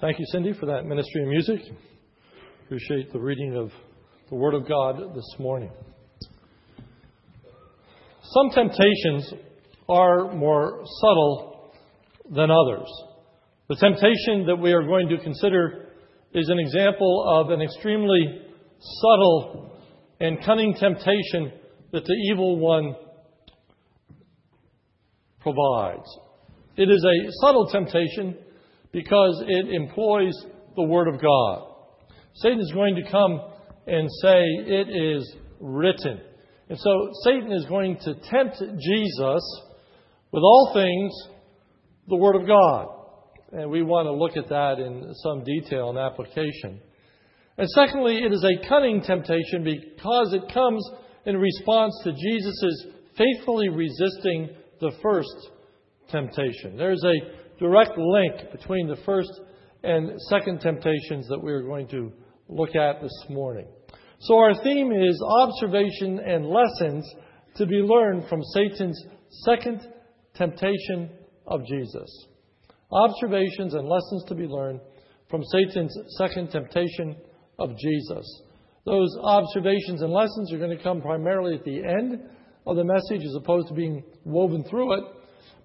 Thank you, Cindy, for that ministry of music. Appreciate the reading of the Word of God this morning. Some temptations are more subtle than others. The temptation that we are going to consider is an example of an extremely subtle and cunning temptation that the evil one provides. It is a subtle temptation because it employs the Word of God. Satan is going to come and say, It is written. And so Satan is going to tempt Jesus with all things the Word of God. And we want to look at that in some detail and application. And secondly, it is a cunning temptation because it comes in response to Jesus' faithfully resisting the first temptation. There's a direct link between the first and second temptations that we are going to look at this morning. So, our theme is observation and lessons to be learned from Satan's second temptation of Jesus. Observations and lessons to be learned from Satan's second temptation of Jesus. Those observations and lessons are going to come primarily at the end of the message as opposed to being woven through it.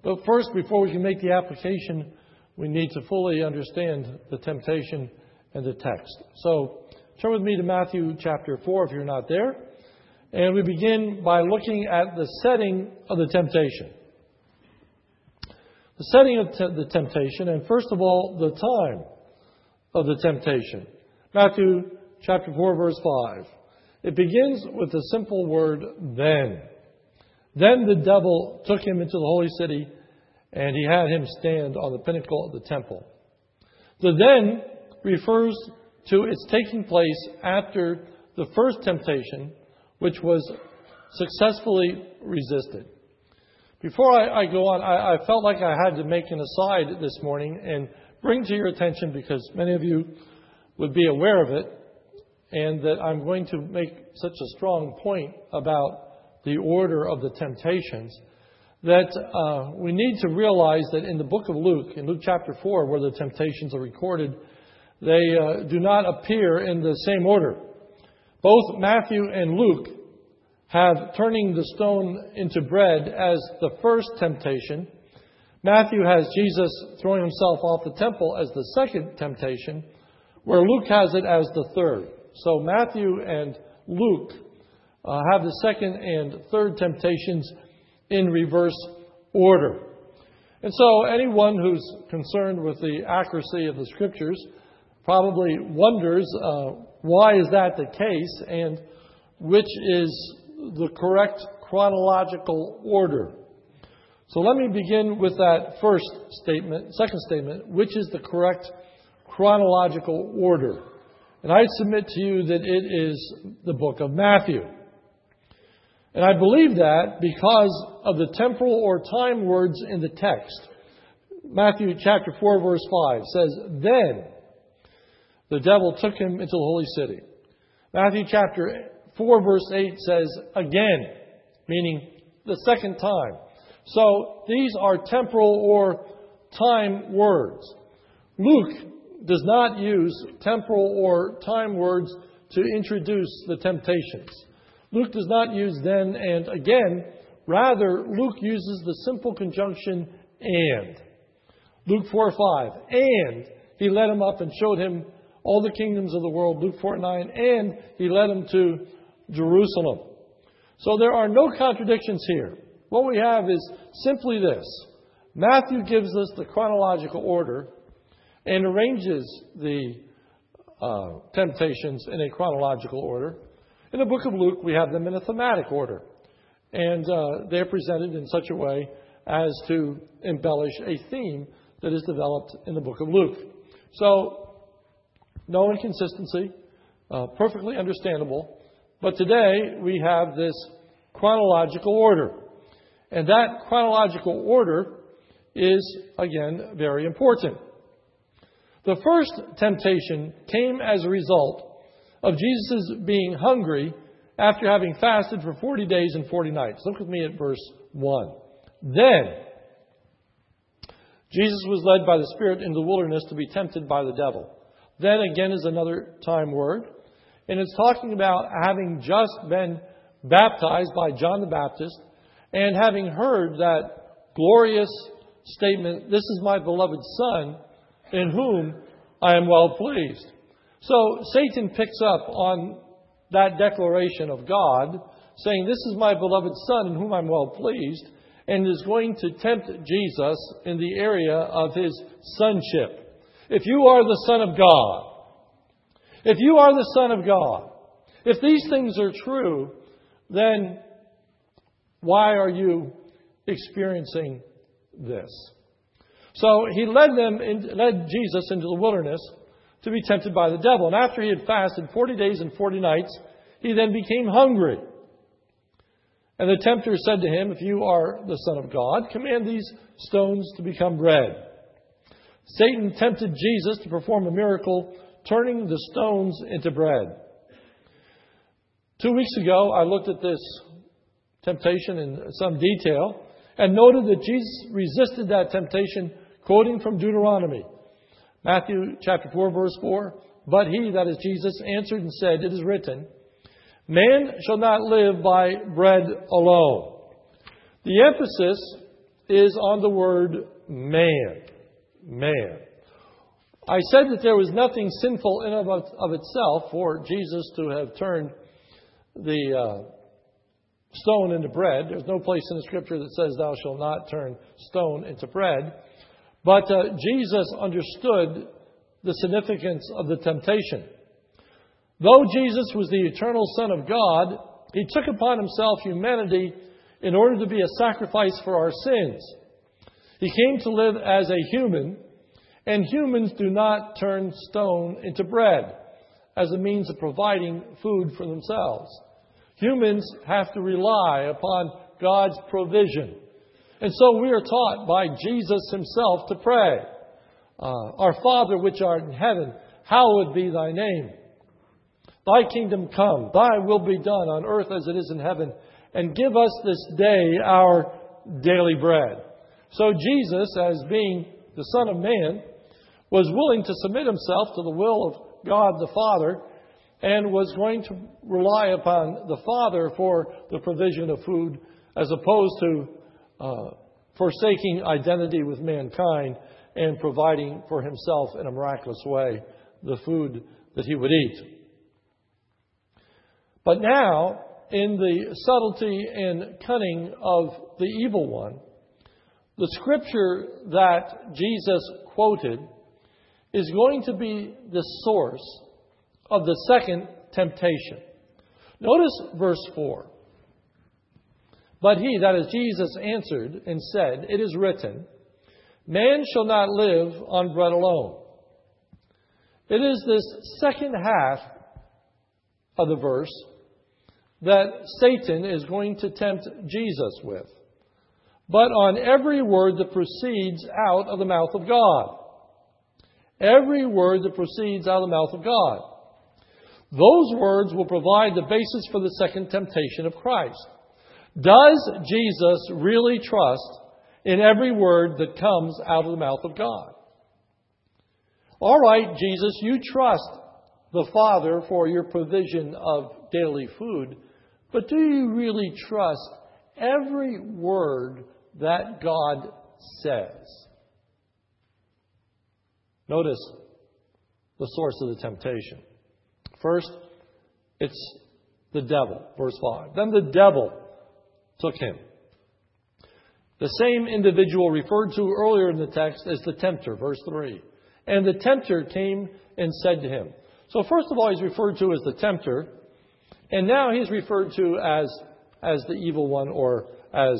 But first, before we can make the application, we need to fully understand the temptation and the text. So, turn with me to Matthew chapter 4 if you're not there. And we begin by looking at the setting of the temptation. The setting of te- the temptation, and first of all, the time of the temptation. Matthew chapter 4, verse 5. It begins with the simple word, then. Then the devil took him into the holy city, and he had him stand on the pinnacle of the temple. The then refers to its taking place after the first temptation, which was successfully resisted. Before I, I go on, I, I, felt like I had to make an aside this morning and bring to your attention, because many of you would be aware of it, and that I'm going to make such a strong point about the order of the temptations, that uh, we need to realize that in the book of Luke, in Luke chapter 4, where the temptations are recorded, they uh, do not appear in the same order. Both Matthew and Luke have turning the stone into bread as the first temptation. Matthew has Jesus throwing himself off the temple as the second temptation, where Luke has it as the third. So Matthew and Luke uh, have the second and third temptations in reverse order. And so anyone who's concerned with the accuracy of the scriptures probably wonders uh, why is that the case and which is the correct chronological order. So let me begin with that first statement, second statement, which is the correct chronological order. And I submit to you that it is the book of Matthew. And I believe that because of the temporal or time words in the text. Matthew chapter 4 verse 5 says, Then the devil took him into the holy city. Matthew chapter 4 verse 8 says, Again, meaning the second time. So these are temporal or time words. Luke does not use temporal or time words to introduce the temptations. Luke does not use then and again. Rather, Luke uses the simple conjunction and. Luke 4 5. And he led him up and showed him all the kingdoms of the world. Luke 4 9. And he led him to Jerusalem. So there are no contradictions here. What we have is simply this Matthew gives us the chronological order and arranges the uh, temptations in a chronological order. In the book of Luke, we have them in a thematic order. And uh, they're presented in such a way as to embellish a theme that is developed in the book of Luke. So, no inconsistency, uh, perfectly understandable. But today, we have this chronological order. And that chronological order is, again, very important. The first temptation came as a result of Jesus being hungry after having fasted for 40 days and 40 nights. Look with me at verse 1. Then Jesus was led by the Spirit into the wilderness to be tempted by the devil. Then again is another time word. And it's talking about having just been baptized by John the Baptist and having heard that glorious statement, This is my beloved Son, in whom I am well pleased. So Satan picks up on that declaration of God, saying, This is my beloved Son, in whom I'm well pleased, and is going to tempt Jesus in the area of his sonship. If you are the Son of God, if you are the Son of God, if these things are true, then why are you experiencing this? So he led them, in, led Jesus into the wilderness to be tempted by the devil. And after he had fasted 40 days and 40 nights, he then became hungry. And the tempter said to him, If you are the Son of God, command these stones to become bread. Satan tempted Jesus to perform a miracle, turning the stones into bread. Two weeks ago, I looked at this temptation in some detail and noted that Jesus resisted that temptation, quoting from Deuteronomy. Matthew chapter 4, verse 4. But he, that is Jesus, answered and said, It is written, Man shall not live by bread alone. The emphasis is on the word man. Man. I said that there was nothing sinful in of, of itself for Jesus to have turned the uh, stone into bread. There's no place in the scripture that says, Thou shalt not turn stone into bread. But uh, Jesus understood the significance of the temptation. Though Jesus was the eternal Son of God, he took upon himself humanity in order to be a sacrifice for our sins. He came to live as a human, and humans do not turn stone into bread as a means of providing food for themselves. Humans have to rely upon God's provision. And so we are taught by Jesus himself to pray. Uh, Our Father which art in heaven, hallowed be thy name. Thy kingdom come, thy will be done on earth as it is in heaven. And give us this day our daily bread. So Jesus, as being the Son of Man, was willing to submit himself to the will of God the Father and was going to rely upon the Father for the provision of food as opposed to uh, forsaking identity with mankind and providing for himself in a miraculous way the food that he would eat. But now, in the subtlety and cunning of the evil one, the scripture that Jesus quoted is going to be the source of the second temptation. Notice verse 4. But he, that is Jesus, answered and said, It is written, Man shall not live on bread alone. It is this second half of the verse that Satan is going to tempt Jesus with. But on every word that proceeds out of the mouth of God. Every word that proceeds out of the mouth of God. Those words will provide the basis for the second temptation of Christ. Does Jesus really trust in every word that comes out of the mouth of God? All right, Jesus, you trust the Father for your provision of daily food, but do you really trust every word that God says? Notice the source of the temptation. First, it's the devil, verse 5. Then the devil took him. The same individual referred to earlier in the text as the tempter, verse 3. And the tempter came and said to him. So, first of all, he's referred to as the tempter, and now he's referred to as, as the evil one or as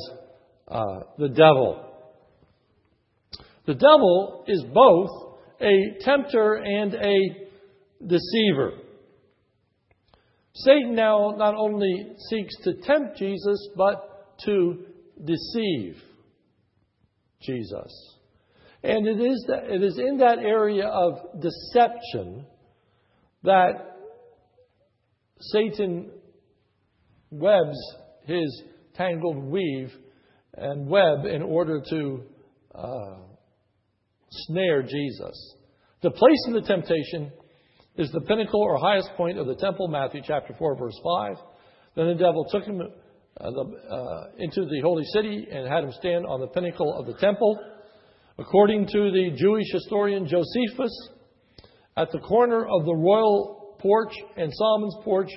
uh, the devil. The devil is both a tempter and a deceiver. Satan now not only seeks to tempt Jesus, but to deceive Jesus. And it is, that, it is in that area of deception that Satan webs his tangled weave and web in order to uh, snare Jesus. The place of the temptation is the pinnacle or highest point of the temple, Matthew chapter 4, verse 5. Then the devil took him uh, the, uh, into the holy city and had him stand on the pinnacle of the temple. According to the Jewish historian Josephus, at the corner of the royal porch and Solomon's porch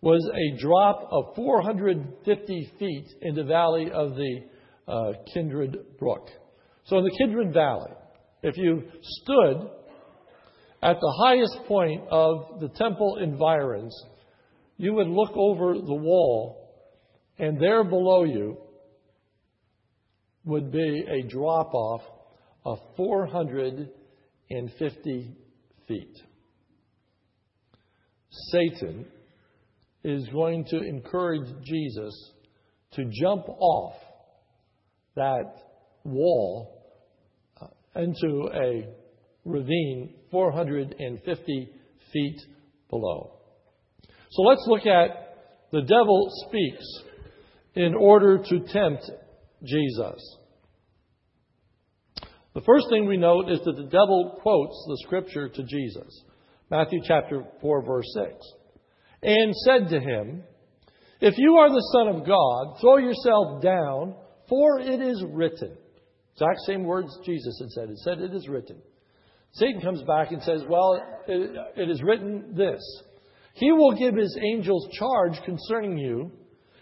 was a drop of 450 feet in the valley of the uh, Kidron Brook. So in the Kidron Valley, if you stood at the highest point of the temple environs, you would look over the wall, and there below you would be a drop off of 450 feet. Satan is going to encourage Jesus to jump off that wall uh, into a ravine 450 feet below. So let's look at the devil speaks in order to tempt Jesus. The first thing we note is that the devil quotes the scripture to Jesus. Matthew chapter 4 verse 6. And said to him, If you are the Son of God, throw yourself down, for it is written. Exact same words Jesus had said. It said, It is written. Satan comes back and says, Well, it, it is written this He will give his angels charge concerning you,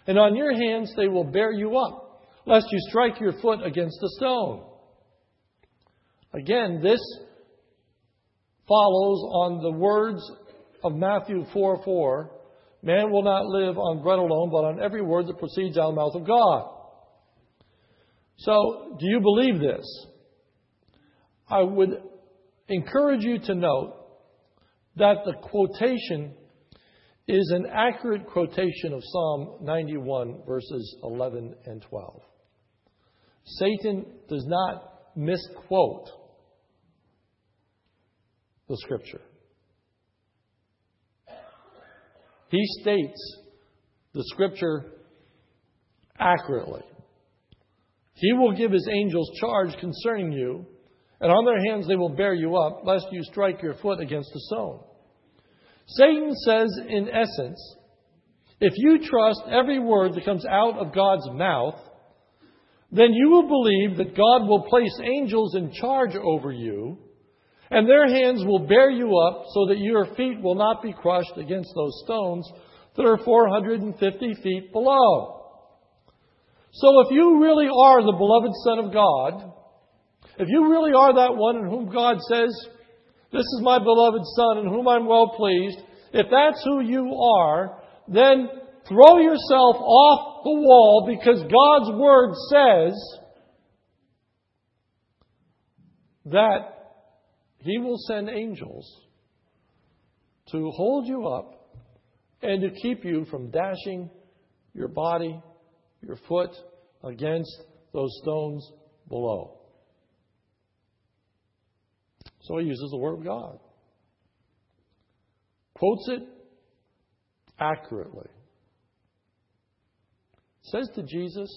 and on your hands they will bear you up, lest you strike your foot against a stone. Again, this follows on the words of Matthew 4 4. Man will not live on bread alone, but on every word that proceeds out of the mouth of God. So, do you believe this? I would encourage you to note that the quotation is an accurate quotation of Psalm 91, verses 11 and 12. Satan does not misquote the scripture. He states the scripture accurately. He will give his angels charge concerning you, and on their hands they will bear you up, lest you strike your foot against a stone. Satan says, in essence, if you trust every word that comes out of God's mouth, then you will believe that God will place angels in charge over you and their hands will bear you up so that your feet will not be crushed against those stones that are 450 feet below. So if you really are the beloved Son of God, if you really are that one in whom God says, This is my beloved Son in whom I'm well pleased, if that's who you are, then throw yourself off the wall because God's Word says that he will send angels to hold you up and to keep you from dashing your body, your foot against those stones below. So he uses the Word of God, quotes it accurately. Says to Jesus,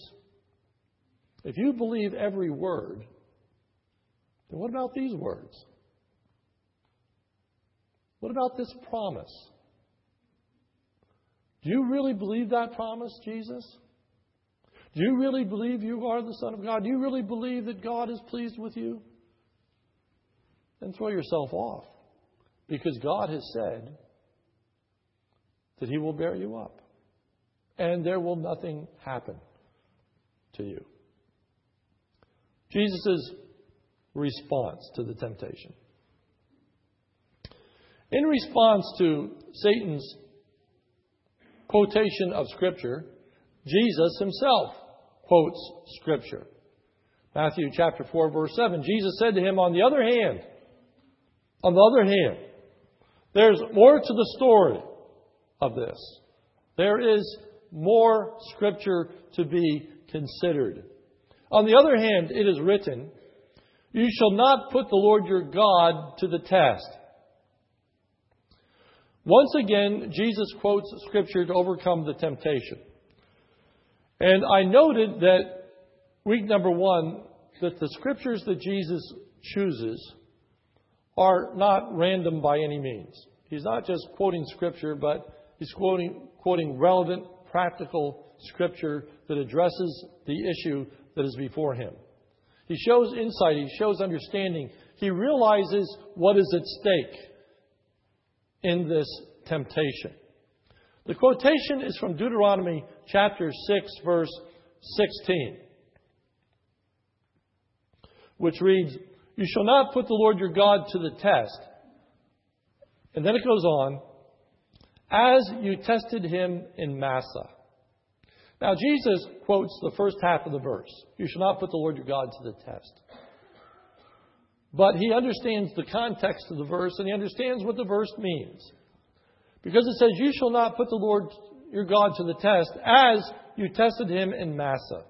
if you believe every word, then what about these words? What about this promise? Do you really believe that promise, Jesus? Do you really believe you are the Son of God? Do you really believe that God is pleased with you? Then throw yourself off. Because God has said that He will bear you up. And there will nothing happen to you. Jesus' response to the temptation. In response to Satan's quotation of Scripture, Jesus himself quotes Scripture. Matthew chapter 4, verse 7. Jesus said to him, On the other hand, on the other hand, there's more to the story of this. There is more Scripture to be considered. On the other hand, it is written, You shall not put the Lord your God to the test. Once again, Jesus quotes Scripture to overcome the temptation. And I noted that week number one, that the Scriptures that Jesus chooses are not random by any means. He's not just quoting Scripture, but he's quoting, quoting relevant, practical Scripture that addresses the issue that is before him. He shows insight, he shows understanding, he realizes what is at stake in this temptation. The quotation is from Deuteronomy chapter 6, verse 16, which reads, You shall not put the Lord your God to the test. And then it goes on, as you tested him in Massah. Now, Jesus quotes the first half of the verse You shall not put the Lord your God to the test. But he understands the context of the verse and he understands what the verse means. Because it says, You shall not put the Lord your God to the test as you tested him in Massah.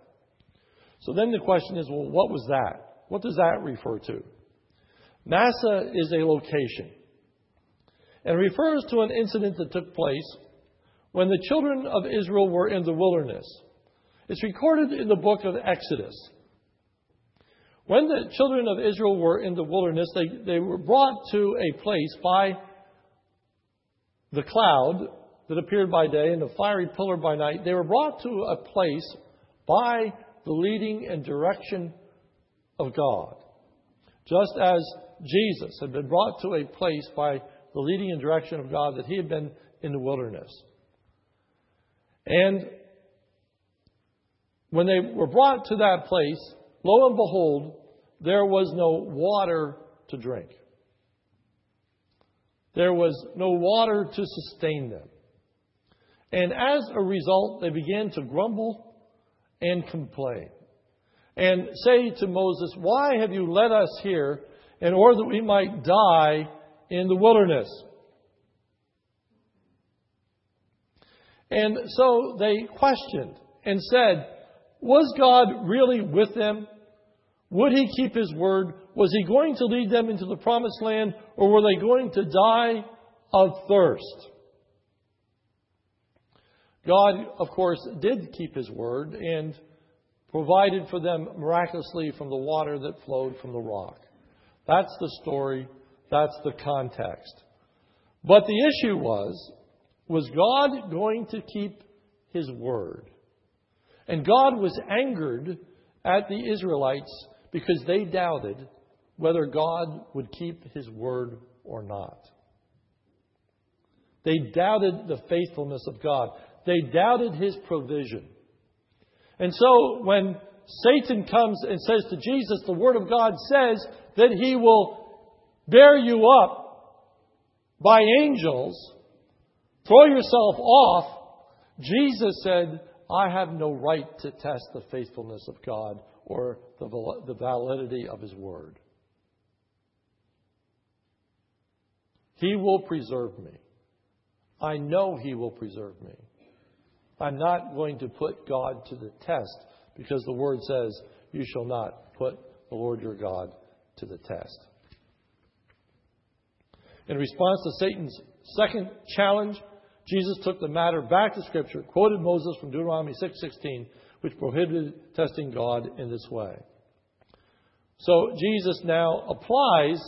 So then the question is, well, what was that? What does that refer to? Massah is a location and refers to an incident that took place when the children of Israel were in the wilderness. It's recorded in the book of Exodus. When the children of Israel were in the wilderness, they, they were brought to a place by the cloud that appeared by day and the fiery pillar by night. They were brought to a place by the leading and direction of God. Just as Jesus had been brought to a place by the leading and direction of God that he had been in the wilderness. And when they were brought to that place, lo and behold, there was no water to drink. There was no water to sustain them. And as a result, they began to grumble and complain and say to Moses, Why have you led us here in order that we might die in the wilderness? And so they questioned and said, Was God really with them? Would he keep his word? Was he going to lead them into the promised land, or were they going to die of thirst? God, of course, did keep his word and provided for them miraculously from the water that flowed from the rock. That's the story. That's the context. But the issue was was God going to keep his word? And God was angered at the Israelites because they doubted whether God would keep his word or not. They doubted the faithfulness of God. They doubted his provision. And so when Satan comes and says to Jesus, the Word of God says that he will bear you up by angels, throw yourself off, Jesus said, I have no right to test the faithfulness of God or the validity of His Word. He will preserve me. I know He will preserve me. I'm not going to put God to the test because the Word says, You shall not put the Lord your God to the test. In response to Satan's second challenge, Jesus took the matter back to Scripture, quoted Moses from Deuteronomy 6:16, which prohibited testing God in this way. So Jesus now applies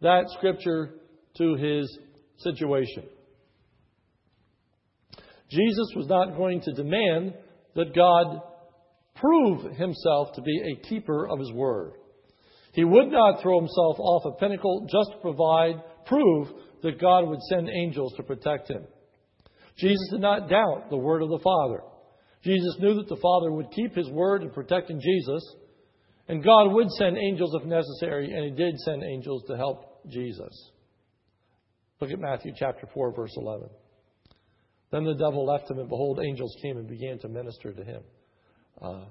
that Scripture to his situation. Jesus was not going to demand that God prove himself to be a keeper of his word. He would not throw himself off a pinnacle just to provide proof that God would send angels to protect him. Jesus did not doubt the word of the Father. Jesus knew that the Father would keep his word in protecting Jesus, and God would send angels if necessary, and he did send angels to help Jesus. Look at Matthew chapter 4, verse 11. Then the devil left him, and behold, angels came and began to minister to him. Uh,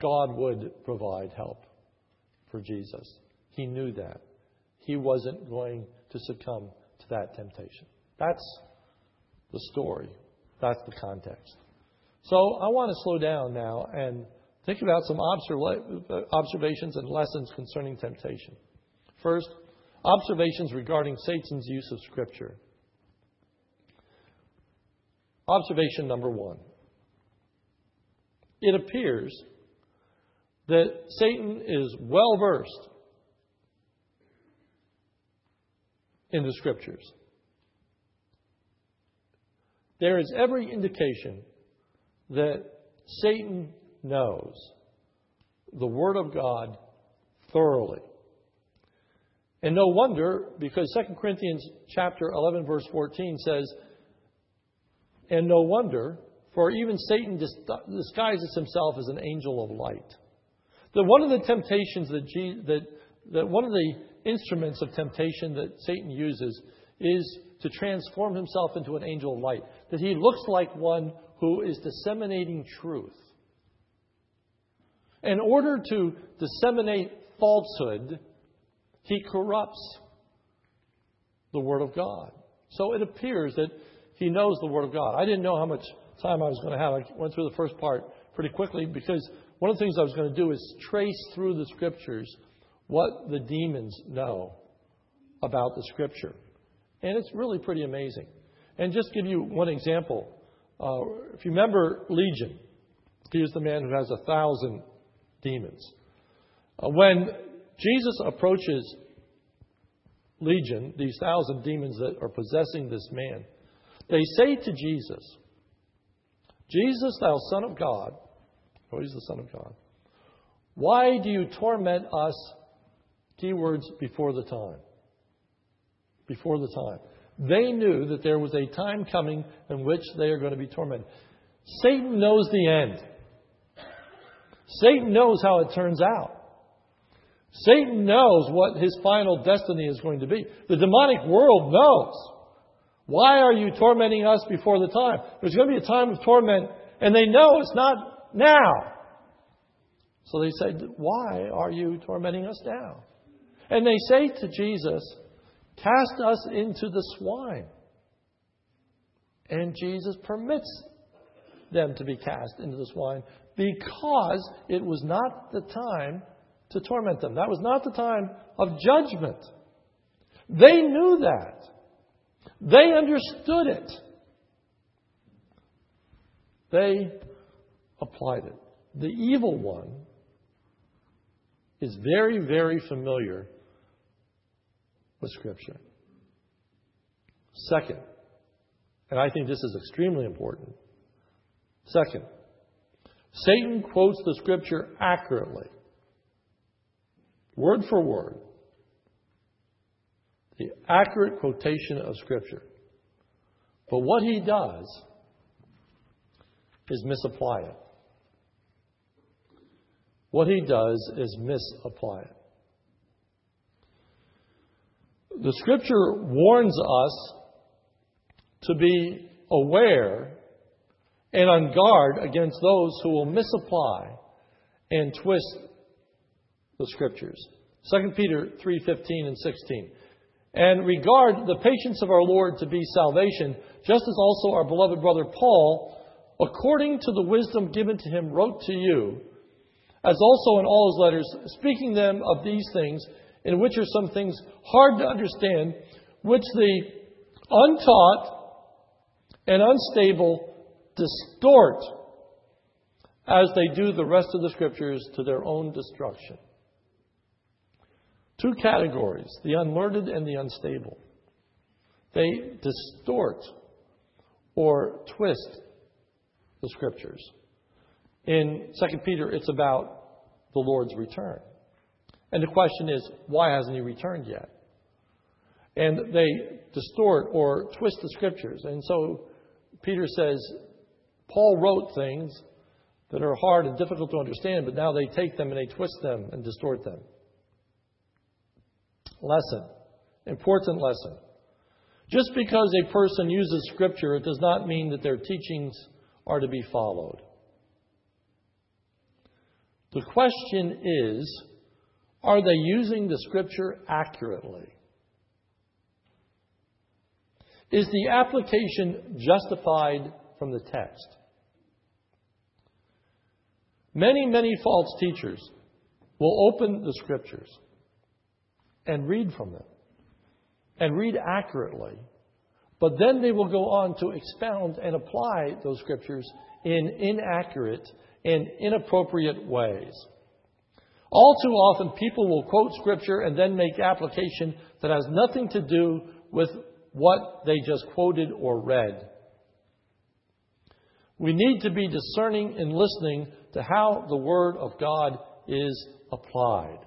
God would provide help for Jesus. He knew that. He wasn't going to succumb to that temptation. That's the story. That's the context. So I want to slow down now and think about some observations and lessons concerning temptation. First, observations regarding Satan's use of Scripture. Observation number one. It appears that Satan is well versed in the scriptures. There is every indication that Satan knows the Word of God thoroughly. And no wonder, because 2 Corinthians chapter 11 verse 14 says, and no wonder, for even Satan disguises himself as an angel of light. That one of the temptations that, Jesus, that, that one of the instruments of temptation that Satan uses is to transform himself into an angel of light. That he looks like one who is disseminating truth. In order to disseminate falsehood, he corrupts the Word of God. So it appears that he knows the Word of God. I didn't know how much time I was going to have. I went through the first part pretty quickly because one of the things I was going to do is trace through the Scriptures what the demons know about the Scripture. And it's really pretty amazing. And just give you one example. Uh, if you remember Legion, he is the man who has a thousand demons. Uh, when Jesus approaches Legion, these thousand demons that are possessing this man, they say to Jesus, Jesus, thou Son of God, oh, he's the Son of God, why do you torment us, keywords, before the time? Before the time. They knew that there was a time coming in which they are going to be tormented. Satan knows the end. Satan knows how it turns out. Satan knows what his final destiny is going to be. The demonic world knows. Why are you tormenting us before the time? There's going to be a time of torment, and they know it's not now. So they said, Why are you tormenting us now? And they say to Jesus, Cast us into the swine. And Jesus permits them to be cast into the swine because it was not the time to torment them. That was not the time of judgment. They knew that. They understood it. They applied it. The evil one is very, very familiar with Scripture. Second, and I think this is extremely important. Second, Satan quotes the Scripture accurately, word for word. The accurate quotation of Scripture. But what he does is misapply it. What he does is misapply it. The Scripture warns us to be aware and on guard against those who will misapply and twist the Scriptures. 2 Peter 3:15 and 16 and regard the patience of our Lord to be salvation, just as also our beloved brother Paul, according to the wisdom given to him, wrote to you, as also in all his letters, speaking them of these things, in which are some things hard to understand, which the untaught and unstable distort as they do the rest of the scriptures to their own destruction. Two categories the unlearned and the unstable. They distort or twist the scriptures. In 2 Peter, it's about the Lord's return. And the question is, why hasn't he returned yet? And they distort or twist the scriptures. And so Peter says, Paul wrote things that are hard and difficult to understand, but now they take them and they twist them and distort them. Lesson. Important lesson. Just because a person uses Scripture, it does not mean that their teachings are to be followed. The question is are they using the Scripture accurately? Is the application justified from the text? Many, many false teachers will open the Scriptures and read from them and read accurately. But then they will go on to expound and apply those scriptures in inaccurate and inappropriate ways. All too often, people will quote Scripture and then make application that has nothing to do with what they just quoted or read. We need to be discerning in listening to how the Word of God is applied.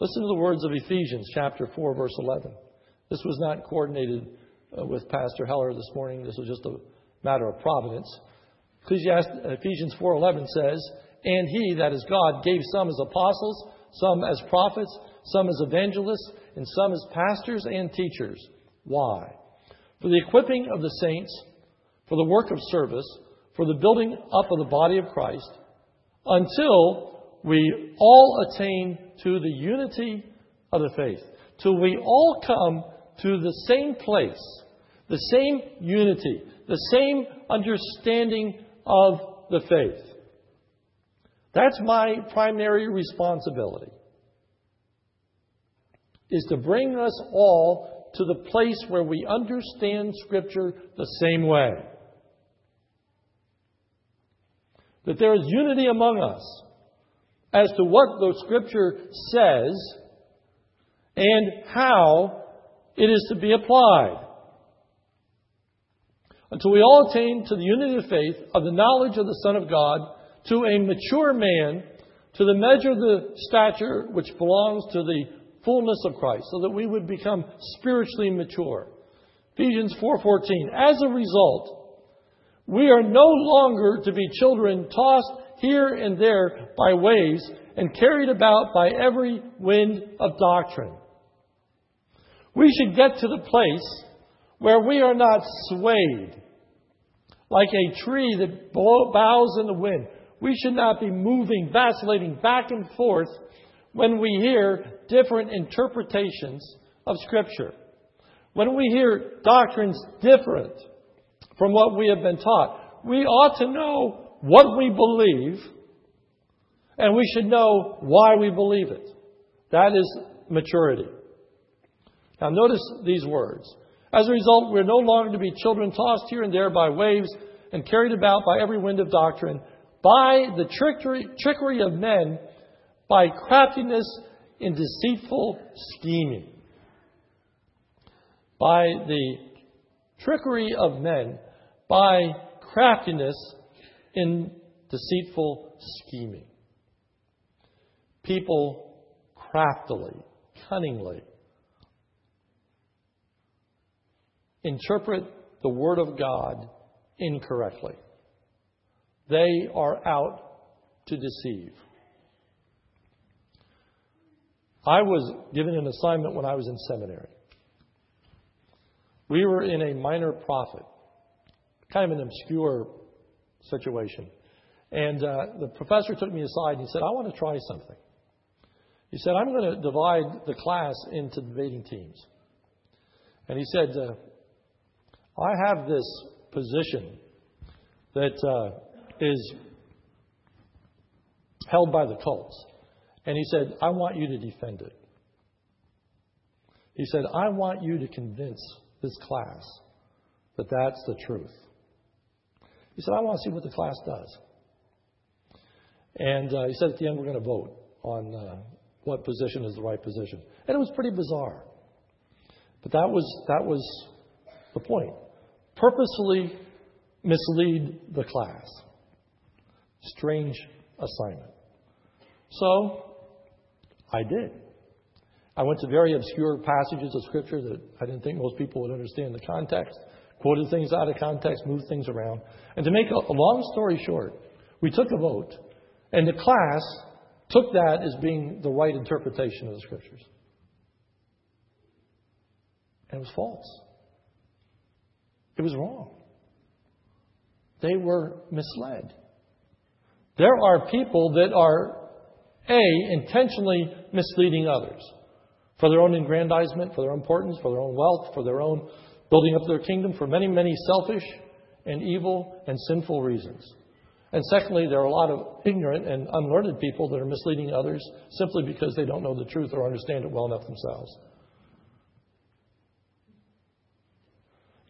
Listen to the words of Ephesians chapter 4, verse 11. This was not coordinated uh, with Pastor Heller this morning. This was just a matter of providence. Ephesians 4:11 says, "And he, that is God, gave some as apostles, some as prophets, some as evangelists, and some as pastors and teachers." Why? For the equipping of the saints, for the work of service, for the building up of the body of Christ, until we all attain to the unity of the faith, till we all come to the same place, the same unity, the same understanding of the faith. That's my primary responsibility. Is to bring us all to the place where we understand Scripture the same way. That there is unity among us as to what the Scripture says and how it is to be applied. Until we all attain to the unity of faith, of the knowledge of the Son of God, to a mature man, to the measure of the stature which belongs to the fullness of Christ, so that we would become spiritually mature. Ephesians 4:14. As a result, we are no longer to be children tossed here and there by waves and carried about by every wind of doctrine. We should get to the place where we are not swayed like a tree that bows in the wind. We should not be moving, vacillating back and forth when we hear different interpretations of Scripture. When we hear doctrines different from what we have been taught, we ought to know what we believe and we should know why we believe it. That is maturity. Now, notice these words. As a result, we're no longer to be children tossed here and there by waves and carried about by every wind of doctrine, by the trickery, trickery of men, by craftiness in deceitful scheming. By the trickery of men, by craftiness in deceitful scheming. People craftily, cunningly interpret the Word of God incorrectly. They are out to deceive. I was given an assignment when I was in seminary. We were in a minor prophet, kind of an obscure situation. And uh, the professor took me aside and he said, I want to try something. He said, I'm going to divide the class into debating teams. And he said, uh, I have this position that uh, is held by the cults. And he said, I want you to defend it. He said, I want you to convince this class that that's the truth. He said, I want to see what the class does. And uh, he said, at the end, we're going to vote on uh, what position is the right position. And it was pretty bizarre. But that was, that was the point purposefully mislead the class. Strange assignment. So, I did. I went to very obscure passages of Scripture that I didn't think most people would understand the context, quoted things out of context, moved things around. And to make a long story short, we took a vote, and the class took that as being the right interpretation of the Scriptures. And it was false. It was wrong. They were misled. There are people that are, A, intentionally misleading others for their own aggrandizement, for their own importance, for their own wealth, for their own building up their kingdom, for many, many selfish and evil and sinful reasons. And secondly, there are a lot of ignorant and unlearned people that are misleading others simply because they don't know the truth or understand it well enough themselves.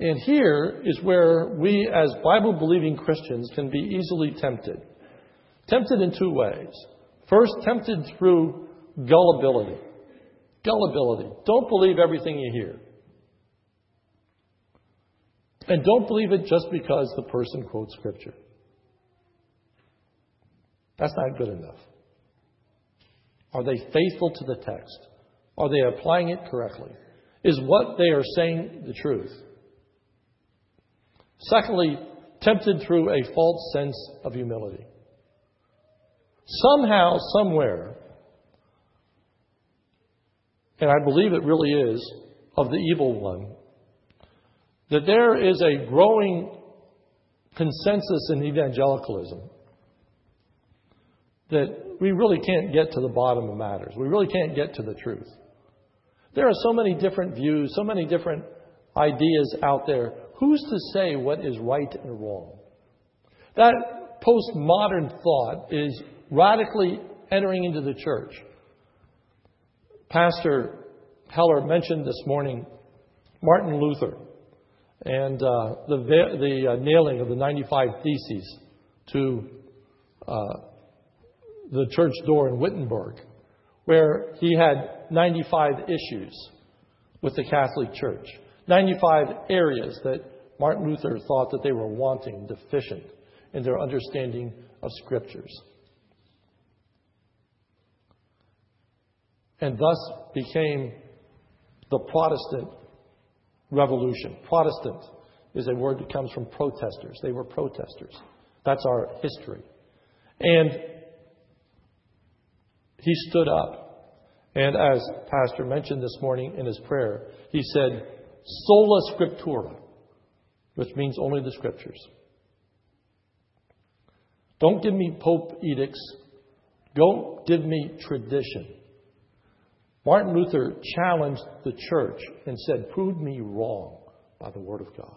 And here is where we, as Bible believing Christians, can be easily tempted Tempted in two ways. First, tempted through gullibility. Gullibility. Don't believe everything you hear. And don't believe it just because the person quotes Scripture. That's not good enough. Are they faithful to the text? Are they applying it correctly? Is what they are saying the truth? Secondly, tempted through a false sense of humility. Somehow, somewhere, and I believe it really is, of the evil one, that there is a growing consensus in evangelicalism that we really can't get to the bottom of matters. We really can't get to the truth. There are so many different views, so many different ideas out there. Who's to say what is right and wrong? That postmodern thought is radically entering into the church. Pastor Heller mentioned this morning Martin Luther and uh, the, the uh, nailing of the 95 Theses to uh, the church door in Wittenberg, where he had 95 issues with the Catholic Church, 95 areas that Martin Luther thought that they were wanting, deficient in their understanding of scriptures. And thus became the Protestant revolution. Protestant is a word that comes from protesters. They were protesters. That's our history. And he stood up. And as Pastor mentioned this morning in his prayer, he said, Sola Scriptura, which means only the Scriptures. Don't give me Pope edicts. Don't give me tradition. Martin Luther challenged the church and said, Prove me wrong by the Word of God.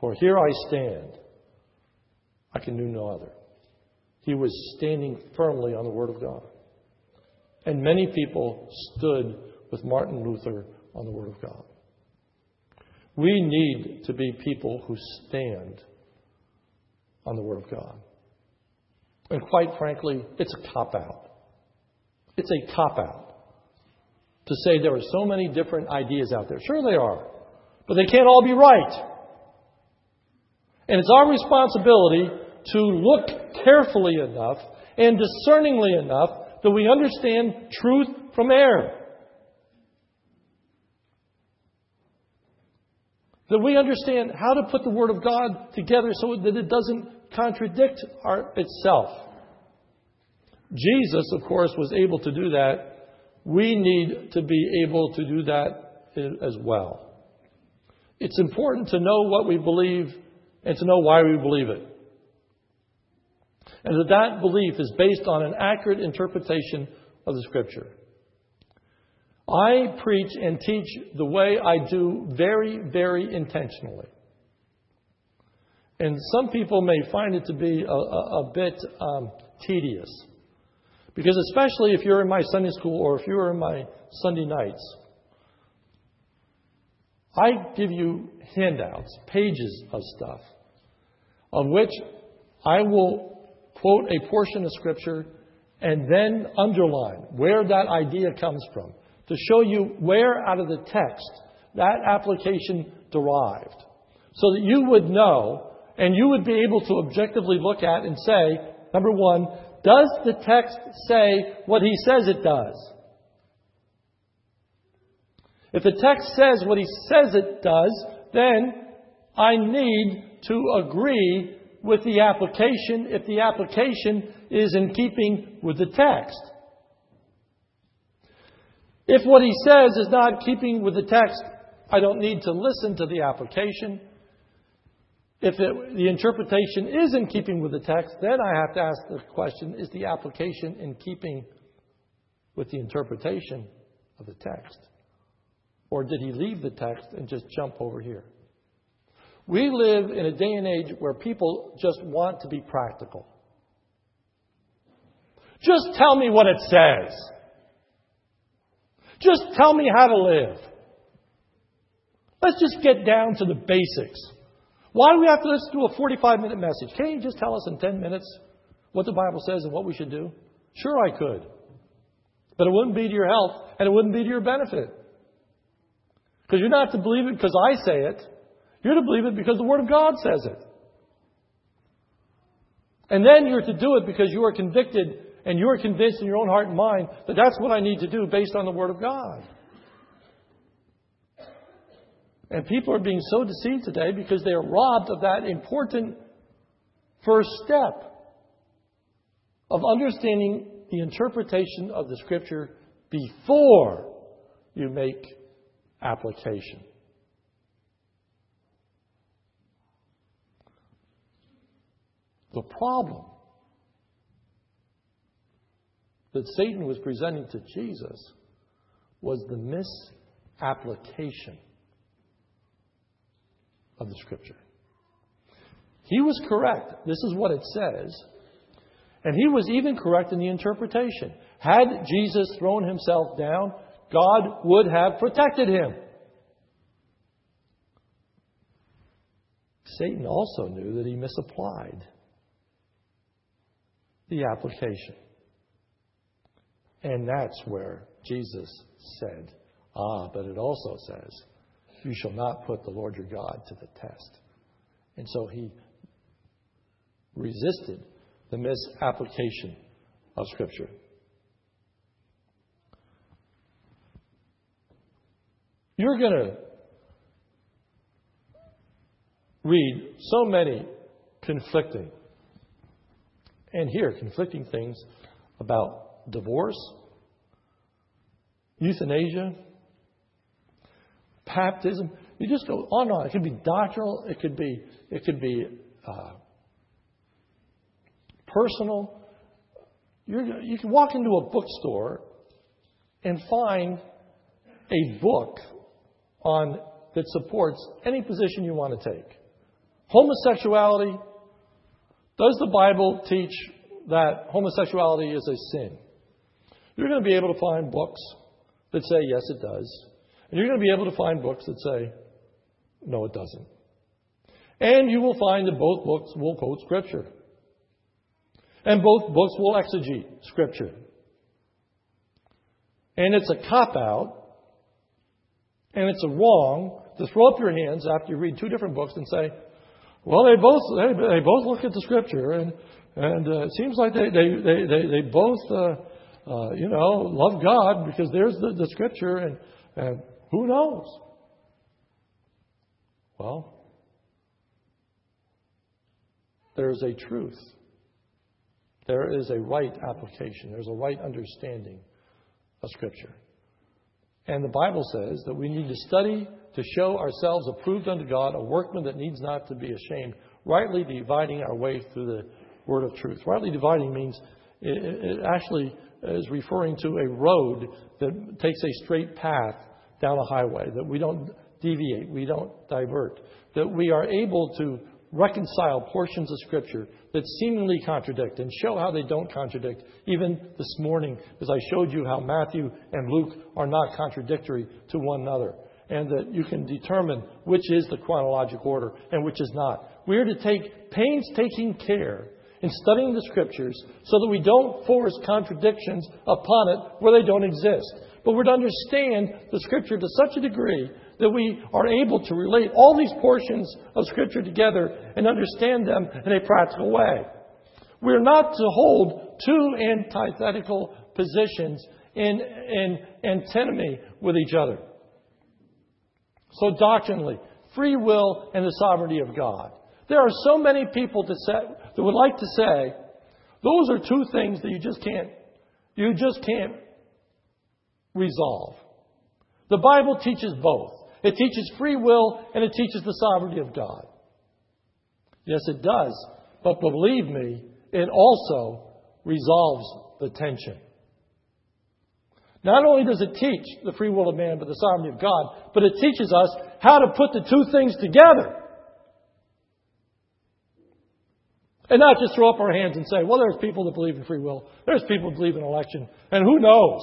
For here I stand, I can do no other. He was standing firmly on the Word of God. And many people stood with Martin Luther on the Word of God. We need to be people who stand on the Word of God. And quite frankly, it's a cop out. It's a cop out to say there are so many different ideas out there. Sure, they are, but they can't all be right. And it's our responsibility to look carefully enough and discerningly enough that we understand truth from error. That we understand how to put the Word of God together so that it doesn't contradict our, itself. Jesus, of course, was able to do that. We need to be able to do that as well. It's important to know what we believe and to know why we believe it. And that that belief is based on an accurate interpretation of the Scripture. I preach and teach the way I do very, very intentionally. And some people may find it to be a, a, a bit um, tedious. Because, especially if you're in my Sunday school or if you're in my Sunday nights, I give you handouts, pages of stuff, of which I will quote a portion of Scripture and then underline where that idea comes from to show you where out of the text that application derived. So that you would know and you would be able to objectively look at and say, number one, does the text say what he says it does? If the text says what he says it does, then I need to agree with the application if the application is in keeping with the text. If what he says is not keeping with the text, I don't need to listen to the application. If it, the interpretation is in keeping with the text, then I have to ask the question is the application in keeping with the interpretation of the text? Or did he leave the text and just jump over here? We live in a day and age where people just want to be practical. Just tell me what it says. Just tell me how to live. Let's just get down to the basics. Why do we have to listen to a 45 minute message? Can't you just tell us in 10 minutes what the Bible says and what we should do? Sure, I could. But it wouldn't be to your health and it wouldn't be to your benefit. Because you're not to believe it because I say it. You're to believe it because the Word of God says it. And then you're to do it because you are convicted and you are convinced in your own heart and mind that that's what I need to do based on the Word of God. And people are being so deceived today because they are robbed of that important first step of understanding the interpretation of the Scripture before you make application. The problem that Satan was presenting to Jesus was the misapplication of the Scripture. He was correct. This is what it says. And he was even correct in the interpretation. Had Jesus thrown himself down, God would have protected him. Satan also knew that he misapplied the application. And that's where Jesus said, Ah, but it also says, You shall not put the Lord your God to the test. And so he resisted the misapplication of Scripture. You're going to read so many conflicting and hear conflicting things about divorce, euthanasia, baptism. You just go on and on. It could be doctrinal. It could be it could be uh, personal. You're, you can walk into a bookstore and find a book on that supports any position you want to take. Homosexuality. Does the Bible teach that homosexuality is a sin? You're going to be able to find books that say yes, it does. And you're going to be able to find books that say no, it doesn't. And you will find that both books will quote Scripture. And both books will exegete Scripture. And it's a cop out, and it's a wrong to throw up your hands after you read two different books and say, well, they both they, they both look at the Scripture, and and uh, it seems like they they they they, they both uh, uh, you know love God because there's the, the Scripture, and, and who knows? Well, there's a truth there is a right application, there's a right understanding of Scripture. And the Bible says that we need to study to show ourselves approved unto God, a workman that needs not to be ashamed, rightly dividing our way through the word of truth. Rightly dividing means it, actually is referring to a road that takes a straight path down a highway, that we don't deviate, we don't divert, that we are able to reconcile portions of Scripture that seemingly contradict and show how they don't contradict. Even this morning, as I showed you how Matthew and Luke are not contradictory to one another, and that you can determine which is the chronological order and which is not. We are to take painstaking care in studying the Scriptures so that we don't force contradictions upon it where they don't exist. But we're to understand the Scripture to such a degree that we are able to relate all these portions of Scripture together and understand them in a practical way. We're not to hold two antithetical positions in, in antinomy with each other. So, doctrinally, free will and the sovereignty of God. There are so many people say, that would like to say, those are two things that you just can't, you just can't resolve. The Bible teaches both. It teaches free will and it teaches the sovereignty of God. Yes, it does. But believe me, it also resolves the tension. Not only does it teach the free will of man, but the sovereignty of God, but it teaches us how to put the two things together. And not just throw up our hands and say, well, there's people that believe in free will. There's people that believe in election. And who knows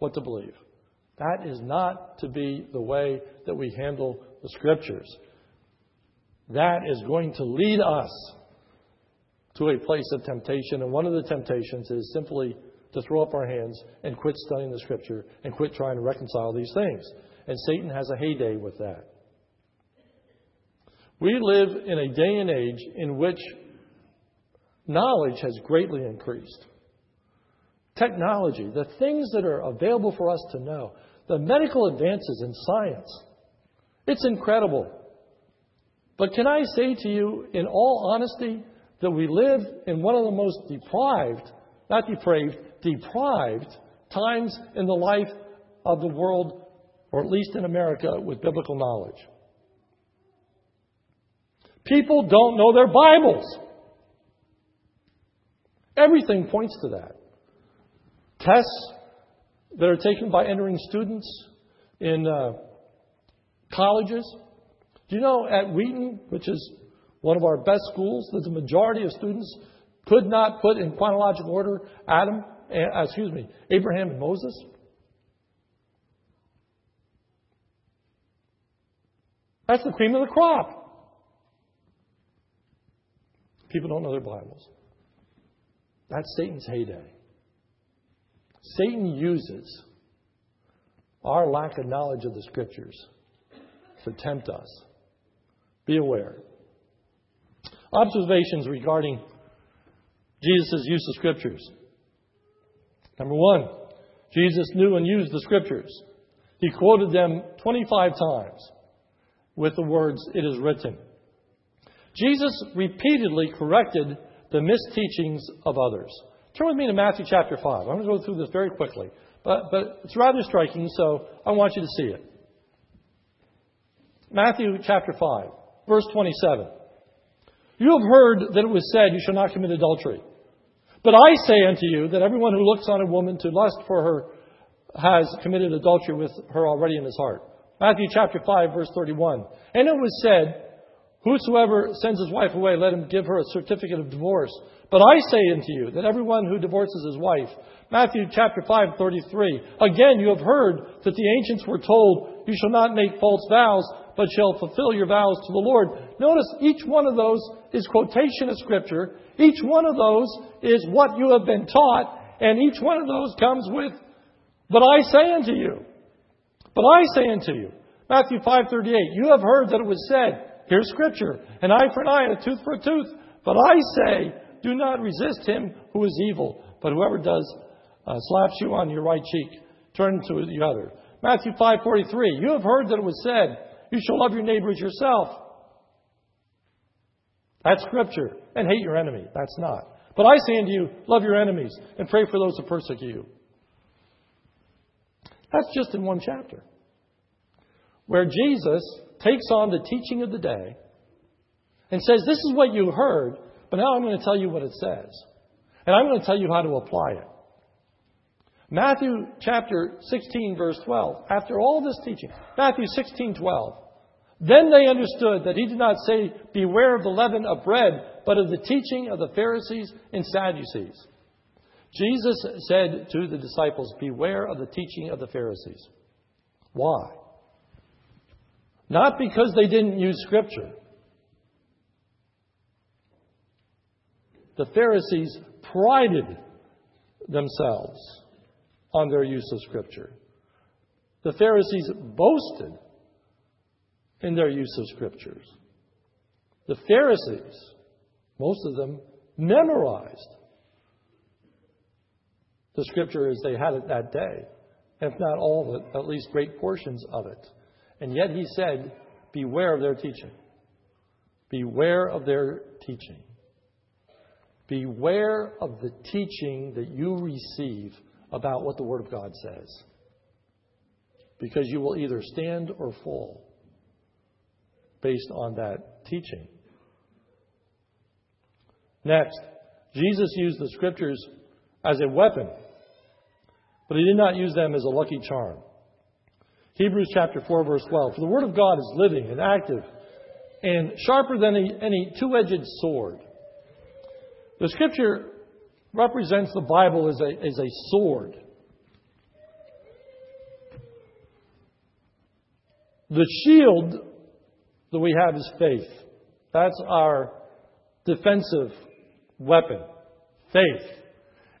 what to believe. That is not to be the way that we handle the Scriptures. that is going to lead us to a place of temptation. And one of the temptations is simply to throw up our hands and quit studying the Scripture and quit trying to reconcile these things. And Satan has a heyday with that. We live in a day and age in which knowledge has greatly increased. Technology, the things that are available for us to know, the medical advances in science, it's incredible. But can I say to you, in all honesty, that we live in one of the most deprived, not depraved, deprived times in the life of the world, or at least in America, with biblical knowledge. People don't know their Bibles. Everything points to that. Tests that are taken by entering students in uh, colleges. Do you know at Wheaton, which is one of our best schools, that the majority of students could not put in chronological order Adam, uh, excuse me, Abraham and Moses? That's the cream of the crop. People don't know their Bibles. That's Satan's heyday. Satan uses our lack of knowledge of the Scriptures to tempt us. Be aware. Observations regarding Jesus' use of Scriptures. Number one, Jesus knew and used the Scriptures. He quoted them 25 times with the words, It is written. Jesus repeatedly corrected the misteachings of others. Turn with me to Matthew chapter 5. I'm going to go through this very quickly, but, but it's rather striking, so I want you to see it. Matthew chapter 5, verse 27. You have heard that it was said, You shall not commit adultery. But I say unto you that everyone who looks on a woman to lust for her has committed adultery with her already in his heart. Matthew chapter 5, verse 31. And it was said, Whosoever sends his wife away, let him give her a certificate of divorce. But I say unto you that everyone who divorces his wife, Matthew chapter 5, 33. Again, you have heard that the ancients were told, You shall not make false vows, but shall fulfill your vows to the Lord. Notice each one of those is quotation of Scripture. Each one of those is what you have been taught, and each one of those comes with, But I say unto you. But I say unto you. Matthew 5:38. You have heard that it was said, Here's scripture an eye for an eye and a tooth for a tooth. But I say, do not resist him who is evil. But whoever does uh, slaps you on your right cheek, turn to the other. Matthew 5:43. You have heard that it was said, "You shall love your neighbor as yourself." That's scripture. And hate your enemy. That's not. But I say unto you, love your enemies and pray for those who persecute you. That's just in one chapter. Where Jesus takes on the teaching of the day and says, This is what you heard, but now I'm going to tell you what it says. And I'm going to tell you how to apply it. Matthew chapter 16, verse 12. After all this teaching, Matthew 16, 12. Then they understood that he did not say, Beware of the leaven of bread, but of the teaching of the Pharisees and Sadducees. Jesus said to the disciples, Beware of the teaching of the Pharisees. Why? Not because they didn't use Scripture. The Pharisees prided themselves on their use of Scripture. The Pharisees boasted in their use of Scriptures. The Pharisees, most of them, memorized the Scripture as they had it that day, if not all of it, at least great portions of it. And yet he said, Beware of their teaching. Beware of their teaching. Beware of the teaching that you receive about what the Word of God says. Because you will either stand or fall based on that teaching. Next, Jesus used the Scriptures as a weapon, but he did not use them as a lucky charm. Hebrews chapter 4, verse 12. For the Word of God is living and active and sharper than any, two edged sword. The Scripture represents the Bible as a, as a sword. The shield that we have is faith. That's our defensive weapon, faith.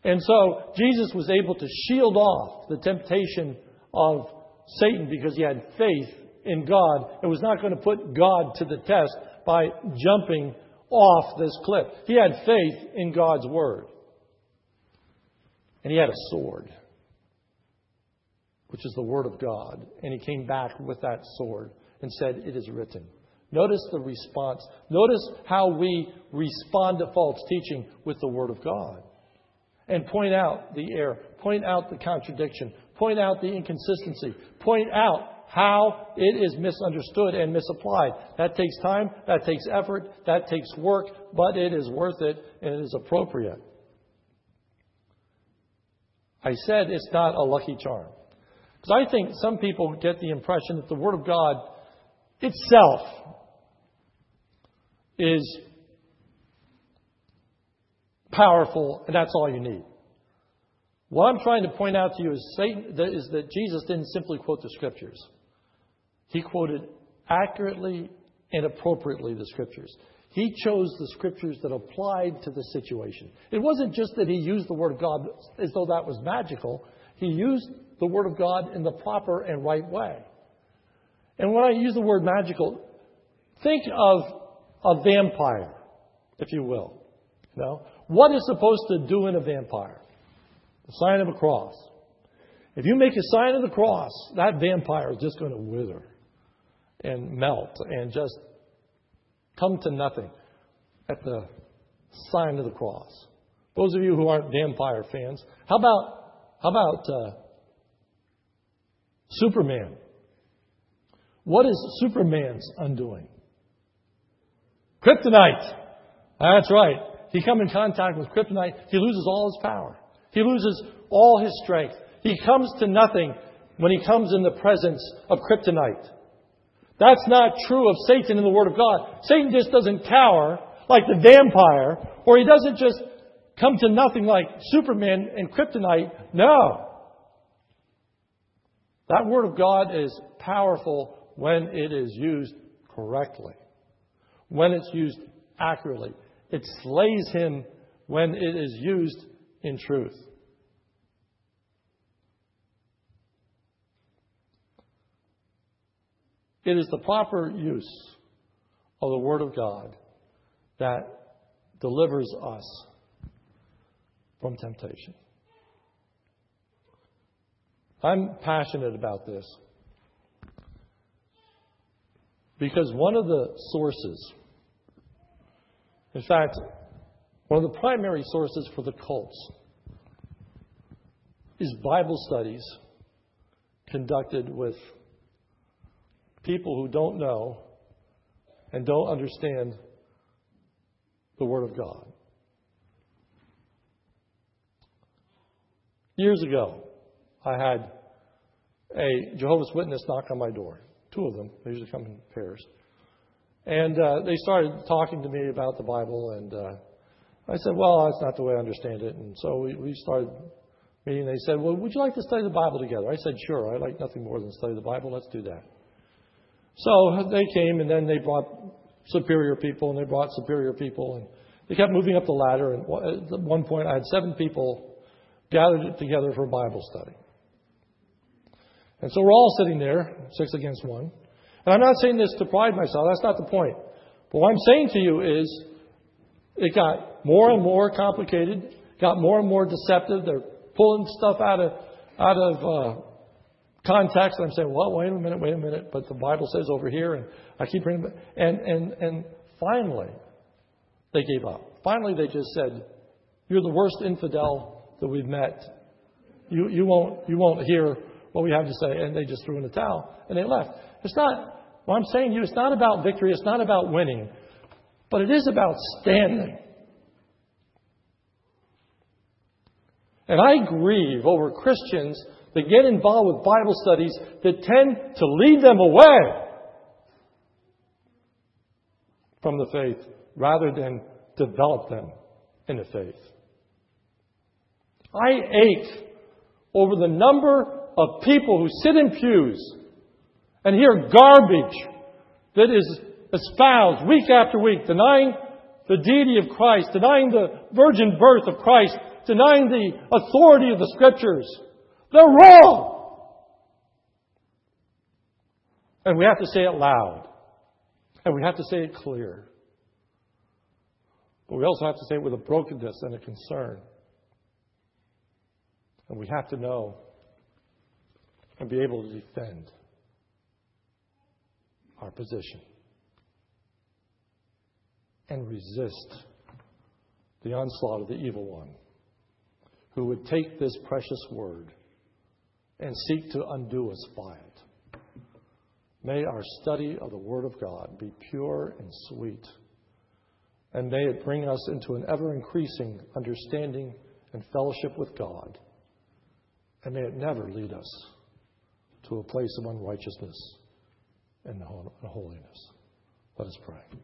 And so Jesus was able to shield off the temptation of Satan because he had faith in God and was not going to put God to the test by jumping off this cliff. He had faith in God's word. And he had a sword, which is the word of God. And he came back with that sword and said, It is written. Notice the response. Notice how we respond to false teaching with the word of God and point out the error, point out the contradiction, point out the inconsistency, point out how it is misunderstood and misapplied. That takes time, that takes effort, that takes work, but it is worth it and it is appropriate. I said it's not a lucky charm. Because I think some people get the impression that the Word of God itself is powerful, and that's all you need. What I'm trying to point out to you is, Satan, is that Jesus didn't simply quote the Scriptures. He quoted accurately and appropriately the Scriptures. He chose the Scriptures that applied to the situation. It wasn't just that he used the Word of God as though that was magical. He used the Word of God in the proper and right way. And when I use the word magical, think of a vampire, if you will. You know? What is supposed to do in a vampire? The sign of a cross. If you make a sign of the cross, that vampire is just going to wither and melt and just come to nothing at the sign of the cross. Those of you who aren't vampire fans, how about how about uh, Superman? What is Superman's undoing? Kryptonite. That's right. He comes in contact with kryptonite, he loses all his power. He loses all his strength. He comes to nothing when he comes in the presence of kryptonite. That's not true of Satan in the Word of God. Satan just doesn't cower like the vampire, or he doesn't just come to nothing like Superman and kryptonite. No. That Word of God is powerful when it is used correctly, when it's used accurately. It slays him when it is used in truth. It is the proper use of the Word of God that delivers us from temptation. I'm passionate about this because one of the sources, in fact, one of the primary sources for the cults is Bible studies conducted with people who don't know and don't understand the Word of God. Years ago, I had a Jehovah's Witness knock on my door. Two of them. They usually come in pairs. And uh, they started talking to me about the Bible, and uh, I said, Well, that's not the way I understand it. And so we, we started meeting. They said, Well, would you like to study the Bible together? I said, Sure. I like nothing more than study the Bible. Let's do that. So they came, and then they brought superior people, and they brought superior people, and they kept moving up the ladder. And at one point, I had seven people gathered together for Bible study. And so we're all sitting there, six against one. And I'm not saying this to pride myself, that's not the point. But what I'm saying to you is it got more and more complicated, got more and more deceptive. They're pulling stuff out of out of uh, context. And I'm saying, well, wait a minute, wait a minute. But the Bible says over here, and I keep reading. And and and finally, they gave up. Finally, they just said, "You're the worst infidel that we've met. You you won't you won't hear what we have to say." And they just threw in the towel and they left. It's not. What I'm saying to you, it's not about victory. It's not about winning, but it is about standing. And I grieve over Christians that get involved with Bible studies that tend to lead them away from the faith rather than develop them in the faith. I ache over the number of people who sit in pews and hear garbage that is espouse week after week, denying the deity of Christ, denying the virgin birth of Christ, denying the authority of the scriptures. They're wrong. And we have to say it loud. And we have to say it clear. But we also have to say it with a brokenness and a concern. And we have to know and be able to defend our position and resist the onslaught of the evil one who would take this precious word and seek to undo us by it. May our study of the Word of God be pure and sweet, and may it bring us into an ever increasing understanding and fellowship with God, and may it never lead us to a place of unrighteousness and holiness. Let us pray.